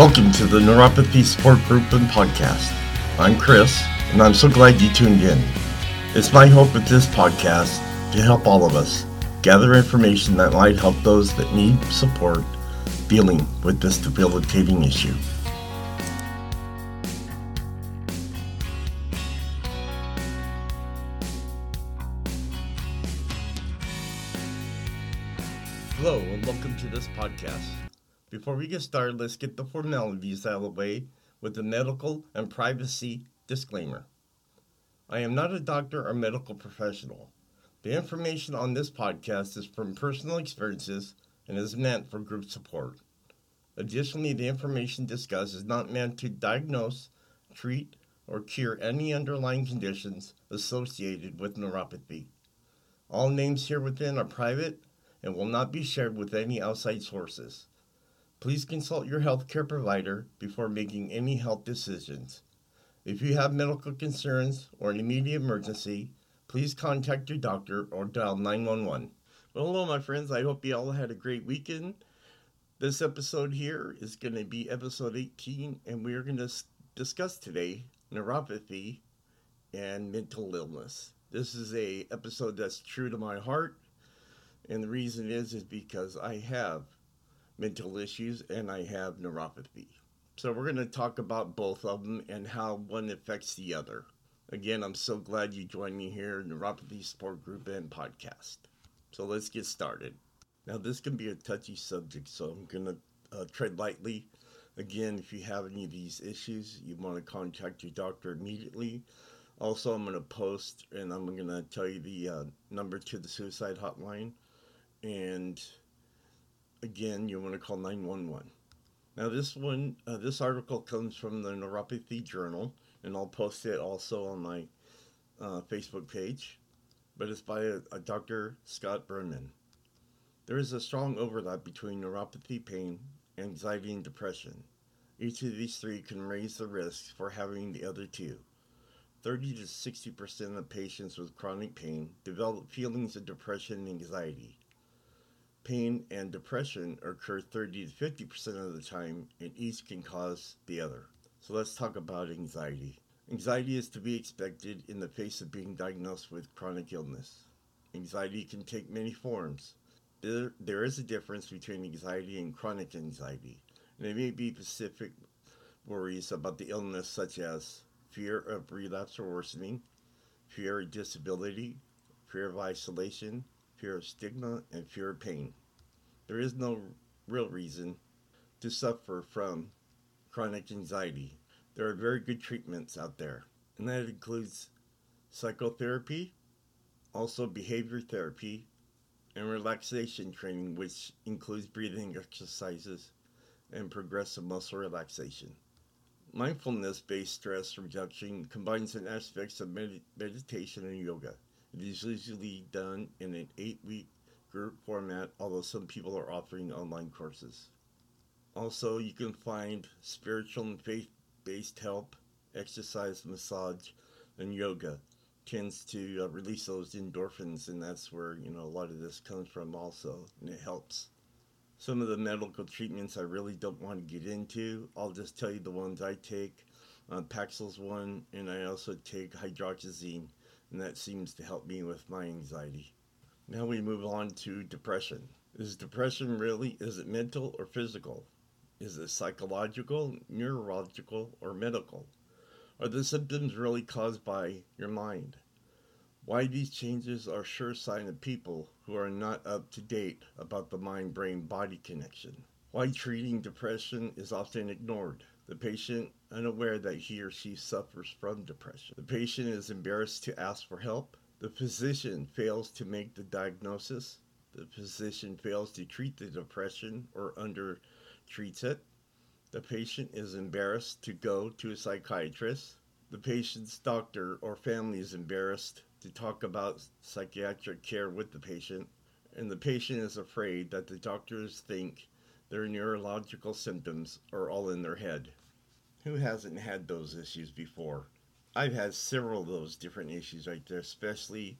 Welcome to the Neuropathy Support Group and Podcast. I'm Chris, and I'm so glad you tuned in. It's my hope with this podcast to help all of us gather information that might help those that need support dealing with this debilitating issue. Hello, and welcome to this podcast. Before we get started, let's get the formalities out of the way with the medical and privacy disclaimer. I am not a doctor or medical professional. The information on this podcast is from personal experiences and is meant for group support. Additionally, the information discussed is not meant to diagnose, treat, or cure any underlying conditions associated with neuropathy. All names here within are private and will not be shared with any outside sources. Please consult your healthcare provider before making any health decisions. If you have medical concerns or an immediate emergency, please contact your doctor or dial 911. Well, hello, my friends. I hope you all had a great weekend. This episode here is going to be episode 18, and we are going to discuss today neuropathy and mental illness. This is a episode that's true to my heart, and the reason is is because I have mental issues and I have neuropathy. So we're going to talk about both of them and how one affects the other. Again, I'm so glad you joined me here Neuropathy Support Group and podcast. So let's get started. Now, this can be a touchy subject, so I'm going to uh, tread lightly. Again, if you have any of these issues, you want to contact your doctor immediately. Also, I'm going to post and I'm going to tell you the uh, number to the suicide hotline. And again, you want to call 911. Now, this one, uh, this article comes from the Neuropathy Journal, and I'll post it also on my uh, Facebook page. But it's by a, a Dr. Scott Burnman. There is a strong overlap between neuropathy, pain, anxiety, and depression. Each of these three can raise the risk for having the other two. 30 to 60% of patients with chronic pain develop feelings of depression and anxiety pain and depression occur 30 to 50% of the time, and each can cause the other. So let's talk about anxiety. Anxiety is to be expected in the face of being diagnosed with chronic illness. Anxiety can take many forms. There, there is a difference between anxiety and chronic anxiety. And there may be specific worries about the illness, such as fear of relapse or worsening, fear of disability, fear of isolation, fear of stigma, and fear of pain. There is no real reason to suffer from chronic anxiety. There are very good treatments out there, and that includes psychotherapy, also behavior therapy, and relaxation training, which includes breathing exercises and progressive muscle relaxation. Mindfulness based stress reduction combines an aspects of med- meditation and yoga. It is usually done in an eight week group format, although some people are offering online courses. Also, you can find spiritual and faith based help, exercise, massage, and yoga tends to uh, release those endorphins, and that's where you know a lot of this comes from, also, and it helps. Some of the medical treatments I really don't want to get into. I'll just tell you the ones I take. Uh, Paxil's one, and I also take hydroxyzine and that seems to help me with my anxiety. Now we move on to depression. Is depression really, is it mental or physical? Is it psychological, neurological, or medical? Are the symptoms really caused by your mind? Why these changes are sure sign of people who are not up to date about the mind brain body connection. Why treating depression is often ignored. The patient unaware that he or she suffers from depression. The patient is embarrassed to ask for help. The physician fails to make the diagnosis. The physician fails to treat the depression or under treats it. The patient is embarrassed to go to a psychiatrist. The patient's doctor or family is embarrassed to talk about psychiatric care with the patient. And the patient is afraid that the doctors think their neurological symptoms are all in their head. Who hasn't had those issues before? I've had several of those different issues right there, especially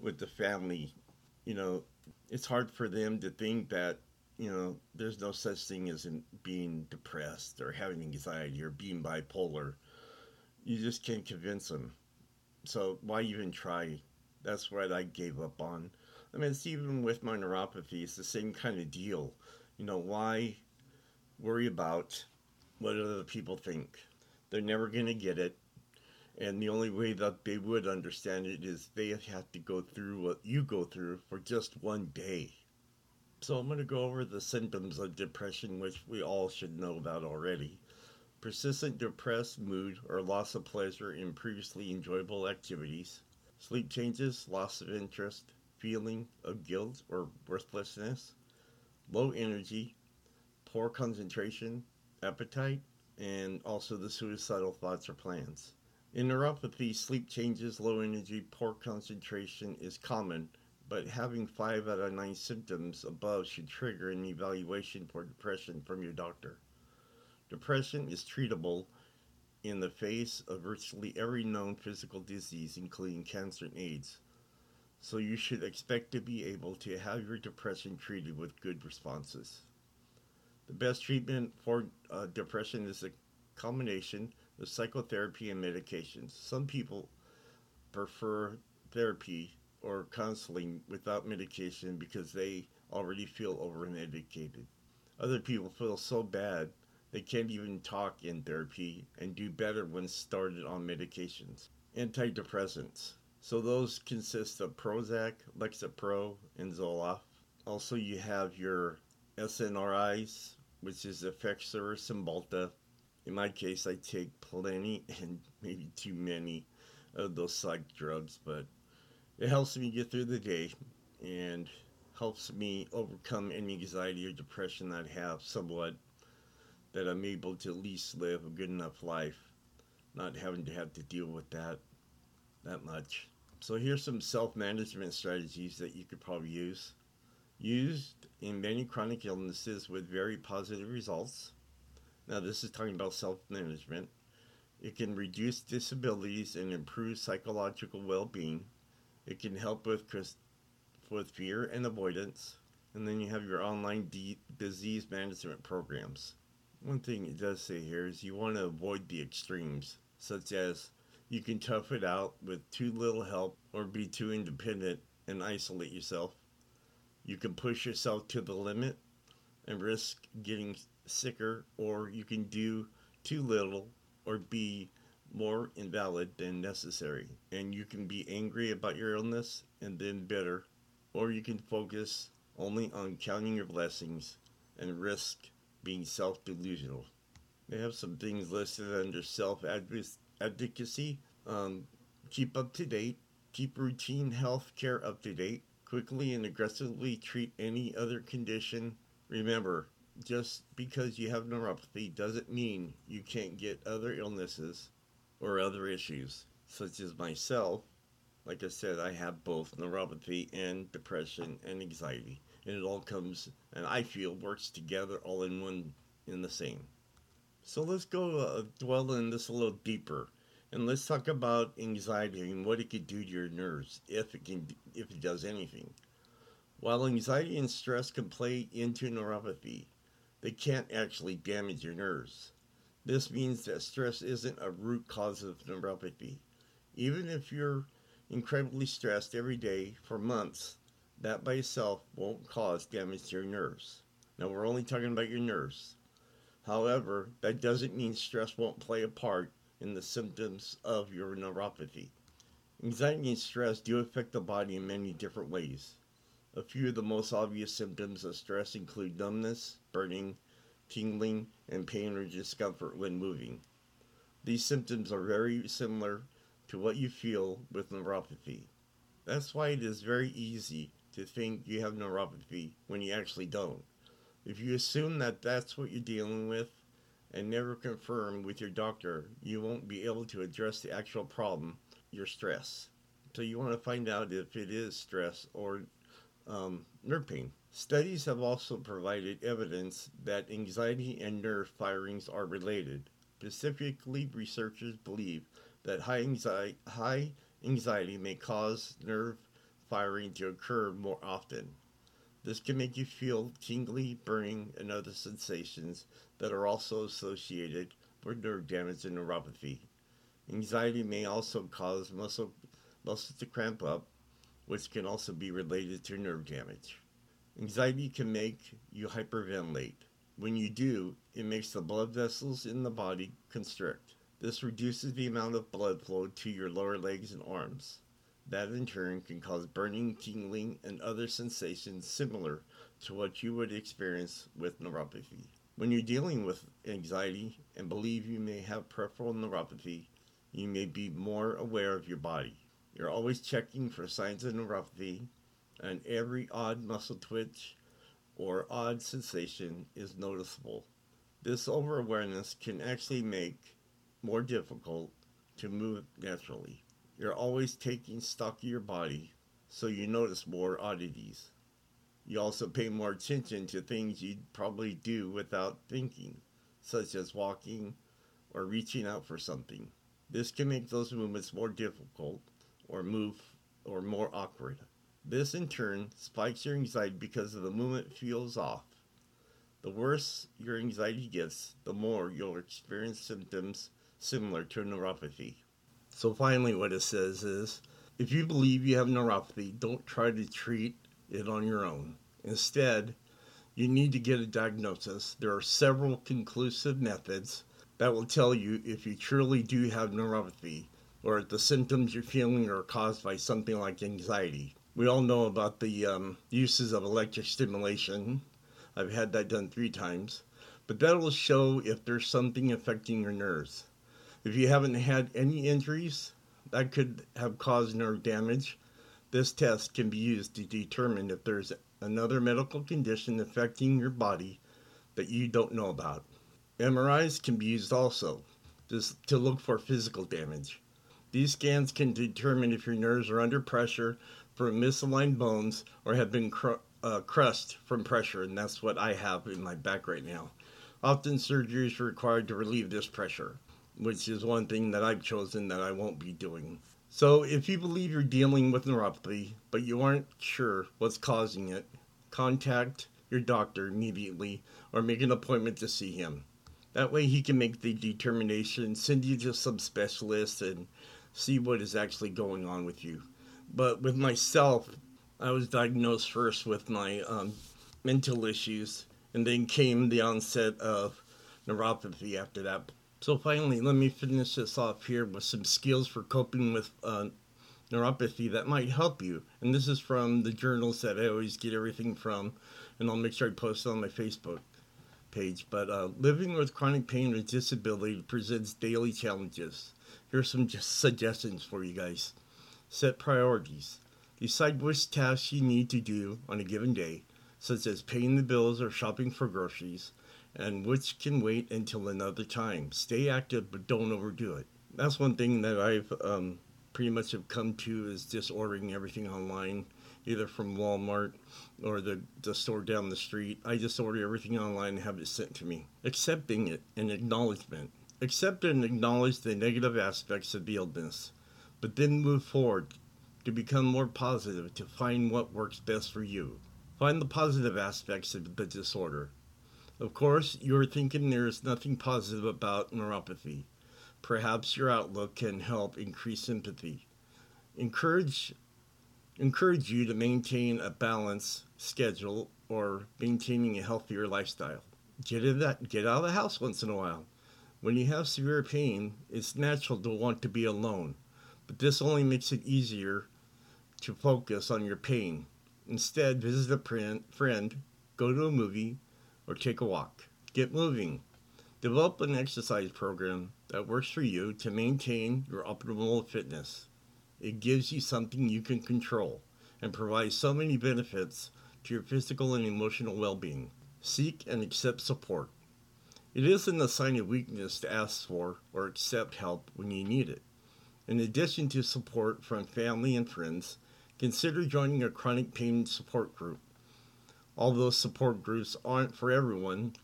with the family. You know, it's hard for them to think that you know, there's no such thing as being depressed or having anxiety or being bipolar. You just can't convince them. So why even try? That's what I gave up on. I mean, it's even with my neuropathy, it's the same kind of deal. You know, why worry about what other people think? They're never going to get it. And the only way that they would understand it is they have to go through what you go through for just one day. So I'm going to go over the symptoms of depression, which we all should know about already. Persistent depressed mood or loss of pleasure in previously enjoyable activities. Sleep changes, loss of interest, feeling of guilt or worthlessness. Low energy, poor concentration, appetite, and also the suicidal thoughts or plans. In neuropathy, sleep changes, low energy, poor concentration is common, but having 5 out of 9 symptoms above should trigger an evaluation for depression from your doctor. Depression is treatable in the face of virtually every known physical disease, including cancer and AIDS. So you should expect to be able to have your depression treated with good responses. The best treatment for uh, depression is a combination of psychotherapy and medications. Some people prefer therapy or counseling without medication because they already feel overmedicated. Other people feel so bad they can't even talk in therapy and do better when started on medications. Antidepressants. So those consist of Prozac, Lexapro, and Zoloft. Also, you have your SNRIs, which is Effexor, or Cymbalta, in my case, I take plenty and maybe too many of those psych drugs, but it helps me get through the day and helps me overcome any anxiety or depression I have somewhat that I'm able to at least live a good enough life, not having to have to deal with that that much. So here's some self-management strategies that you could probably use. Used in many chronic illnesses with very positive results. Now, this is talking about self management. It can reduce disabilities and improve psychological well being. It can help with, with fear and avoidance. And then you have your online de- disease management programs. One thing it does say here is you want to avoid the extremes, such as you can tough it out with too little help or be too independent and isolate yourself. You can push yourself to the limit and risk getting sicker, or you can do too little or be more invalid than necessary. And you can be angry about your illness and then bitter, or you can focus only on counting your blessings and risk being self delusional. They have some things listed under self advocacy. Um, keep up to date, keep routine health care up to date, quickly and aggressively treat any other condition. Remember, just because you have neuropathy doesn't mean you can't get other illnesses or other issues, such as myself. Like I said, I have both neuropathy and depression and anxiety, and it all comes and I feel works together all in one in the same. So let's go uh, dwell in this a little deeper, and let's talk about anxiety and what it could do to your nerves if it can if it does anything. While anxiety and stress can play into neuropathy, they can't actually damage your nerves. This means that stress isn't a root cause of neuropathy. Even if you're incredibly stressed every day for months, that by itself won't cause damage to your nerves. Now, we're only talking about your nerves. However, that doesn't mean stress won't play a part in the symptoms of your neuropathy. Anxiety and stress do affect the body in many different ways. A few of the most obvious symptoms of stress include numbness, burning, tingling, and pain or discomfort when moving. These symptoms are very similar to what you feel with neuropathy. That's why it is very easy to think you have neuropathy when you actually don't. If you assume that that's what you're dealing with and never confirm with your doctor, you won't be able to address the actual problem, your stress. So you want to find out if it is stress or um, nerve pain. Studies have also provided evidence that anxiety and nerve firings are related. Specifically, researchers believe that high anxiety, high anxiety may cause nerve firing to occur more often. This can make you feel tingly, burning, and other sensations that are also associated with nerve damage and neuropathy. Anxiety may also cause muscle, muscles to cramp up, which can also be related to nerve damage. Anxiety can make you hyperventilate. When you do, it makes the blood vessels in the body constrict. This reduces the amount of blood flow to your lower legs and arms. That in turn can cause burning, tingling, and other sensations similar to what you would experience with neuropathy. When you're dealing with anxiety and believe you may have peripheral neuropathy, you may be more aware of your body. You're always checking for signs of neuropathy, and every odd muscle twitch or odd sensation is noticeable. This over awareness can actually make more difficult to move naturally. You're always taking stock of your body, so you notice more oddities. You also pay more attention to things you'd probably do without thinking, such as walking or reaching out for something. This can make those movements more difficult or move or more awkward. This in turn spikes your anxiety because the movement feels off. The worse your anxiety gets, the more you'll experience symptoms similar to neuropathy. So, finally, what it says is if you believe you have neuropathy, don't try to treat it on your own. Instead, you need to get a diagnosis. There are several conclusive methods that will tell you if you truly do have neuropathy or if the symptoms you're feeling are caused by something like anxiety. We all know about the um, uses of electric stimulation. I've had that done three times. But that will show if there's something affecting your nerves. If you haven't had any injuries that could have caused nerve damage, this test can be used to determine if there's another medical condition affecting your body that you don't know about. MRIs can be used also just to look for physical damage. These scans can determine if your nerves are under pressure from misaligned bones or have been cr- uh, crushed from pressure, and that's what I have in my back right now. Often surgery is required to relieve this pressure which is one thing that I've chosen that I won't be doing. So, if you believe you're dealing with neuropathy, but you aren't sure what's causing it, contact your doctor immediately or make an appointment to see him. That way, he can make the determination, send you to some specialist, and see what is actually going on with you. But with myself, I was diagnosed first with my um, mental issues, and then came the onset of neuropathy after that so finally, let me finish this off here with some skills for coping with uh, neuropathy that might help you. And this is from the journals that I always get everything from, and I'll make sure I post it on my Facebook page. But uh, living with chronic pain or disability presents daily challenges. Here's some suggestions for you guys. Set priorities. Decide which tasks you need to do on a given day, such as paying the bills or shopping for groceries and which can wait until another time. Stay active, but don't overdo it. That's one thing that I've um, pretty much have come to is just ordering everything online, either from Walmart or the, the store down the street. I just order everything online and have it sent to me. Accepting it and acknowledgement. Accept and acknowledge the negative aspects of the illness, but then move forward to become more positive to find what works best for you. Find the positive aspects of the disorder of course, you're thinking there's nothing positive about neuropathy. Perhaps your outlook can help increase sympathy. Encourage encourage you to maintain a balanced schedule or maintaining a healthier lifestyle. Get in that get out of the house once in a while. When you have severe pain, it's natural to want to be alone, but this only makes it easier to focus on your pain. Instead, visit a friend, go to a movie, or take a walk. Get moving. Develop an exercise program that works for you to maintain your optimal fitness. It gives you something you can control and provides so many benefits to your physical and emotional well being. Seek and accept support. It isn't a sign of weakness to ask for or accept help when you need it. In addition to support from family and friends, consider joining a chronic pain support group although support groups aren't for everyone,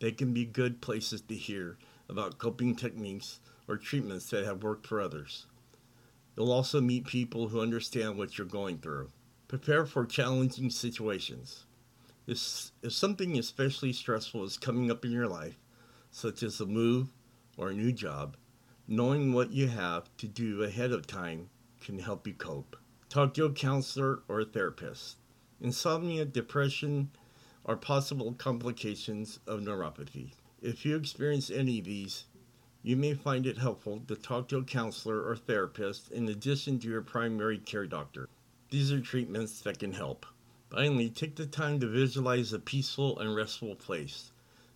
they can be good places to hear about coping techniques or treatments that have worked for others. You'll also meet people who understand what you're going through. Prepare for challenging situations. If, if something especially stressful is coming up in your life, such as a move or a new job, knowing what you have to do ahead of time can help you cope. Talk to a counselor or a therapist. Insomnia, depression are possible complications of neuropathy. If you experience any of these, you may find it helpful to talk to a counselor or therapist in addition to your primary care doctor. These are treatments that can help. Finally, take the time to visualize a peaceful and restful place.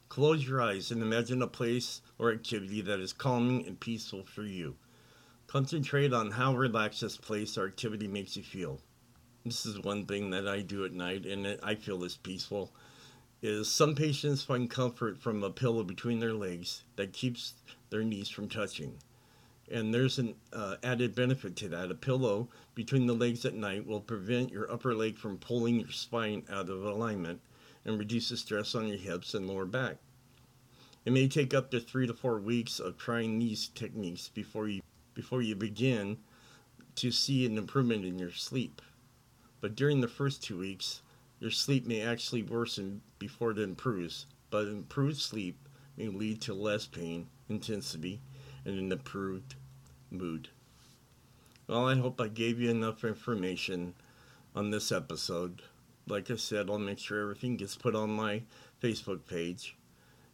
Close your eyes and imagine a place or activity that is calming and peaceful for you. Concentrate on how relaxed this place or activity makes you feel. This is one thing that I do at night and I feel is peaceful. Is some patients find comfort from a pillow between their legs that keeps their knees from touching. And there's an uh, added benefit to that. A pillow between the legs at night will prevent your upper leg from pulling your spine out of alignment and reduce the stress on your hips and lower back. It may take up to three to four weeks of trying these techniques before you before you begin to see an improvement in your sleep. But during the first two weeks, your sleep may actually worsen before it improves. But improved sleep may lead to less pain intensity and an improved mood. Well, I hope I gave you enough information on this episode. Like I said, I'll make sure everything gets put on my Facebook page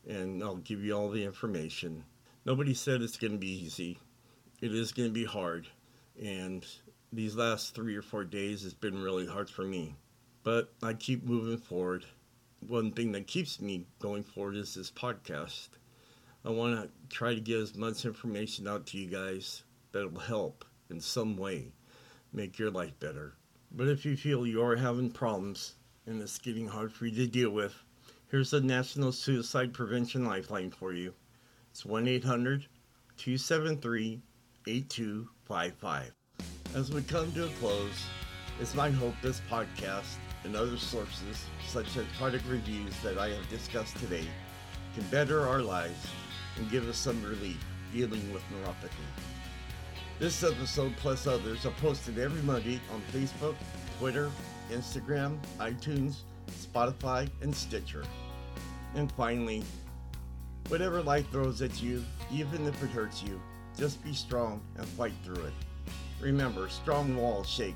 and I'll give you all the information. Nobody said it's going to be easy. It is going to be hard. And these last three or four days has been really hard for me. But I keep moving forward. One thing that keeps me going forward is this podcast. I want to try to get as much information out to you guys that'll help in some way make your life better. But if you feel you are having problems and it's getting hard for you to deal with, here's the National Suicide Prevention Lifeline for you. It's 1 800 273 8255. As we come to a close, it's my hope this podcast and other sources, such as product reviews that I have discussed today, can better our lives and give us some relief dealing with neuropathy. This episode, plus others, are posted every Monday on Facebook, Twitter, Instagram, iTunes, Spotify, and Stitcher. And finally, whatever life throws at you, even if it hurts you, just be strong and fight through it. Remember, strong walls shake,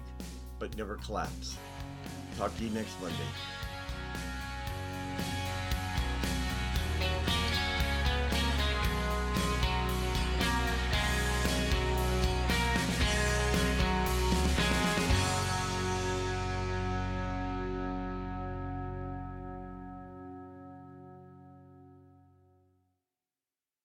but never collapse. Talk to you next Monday.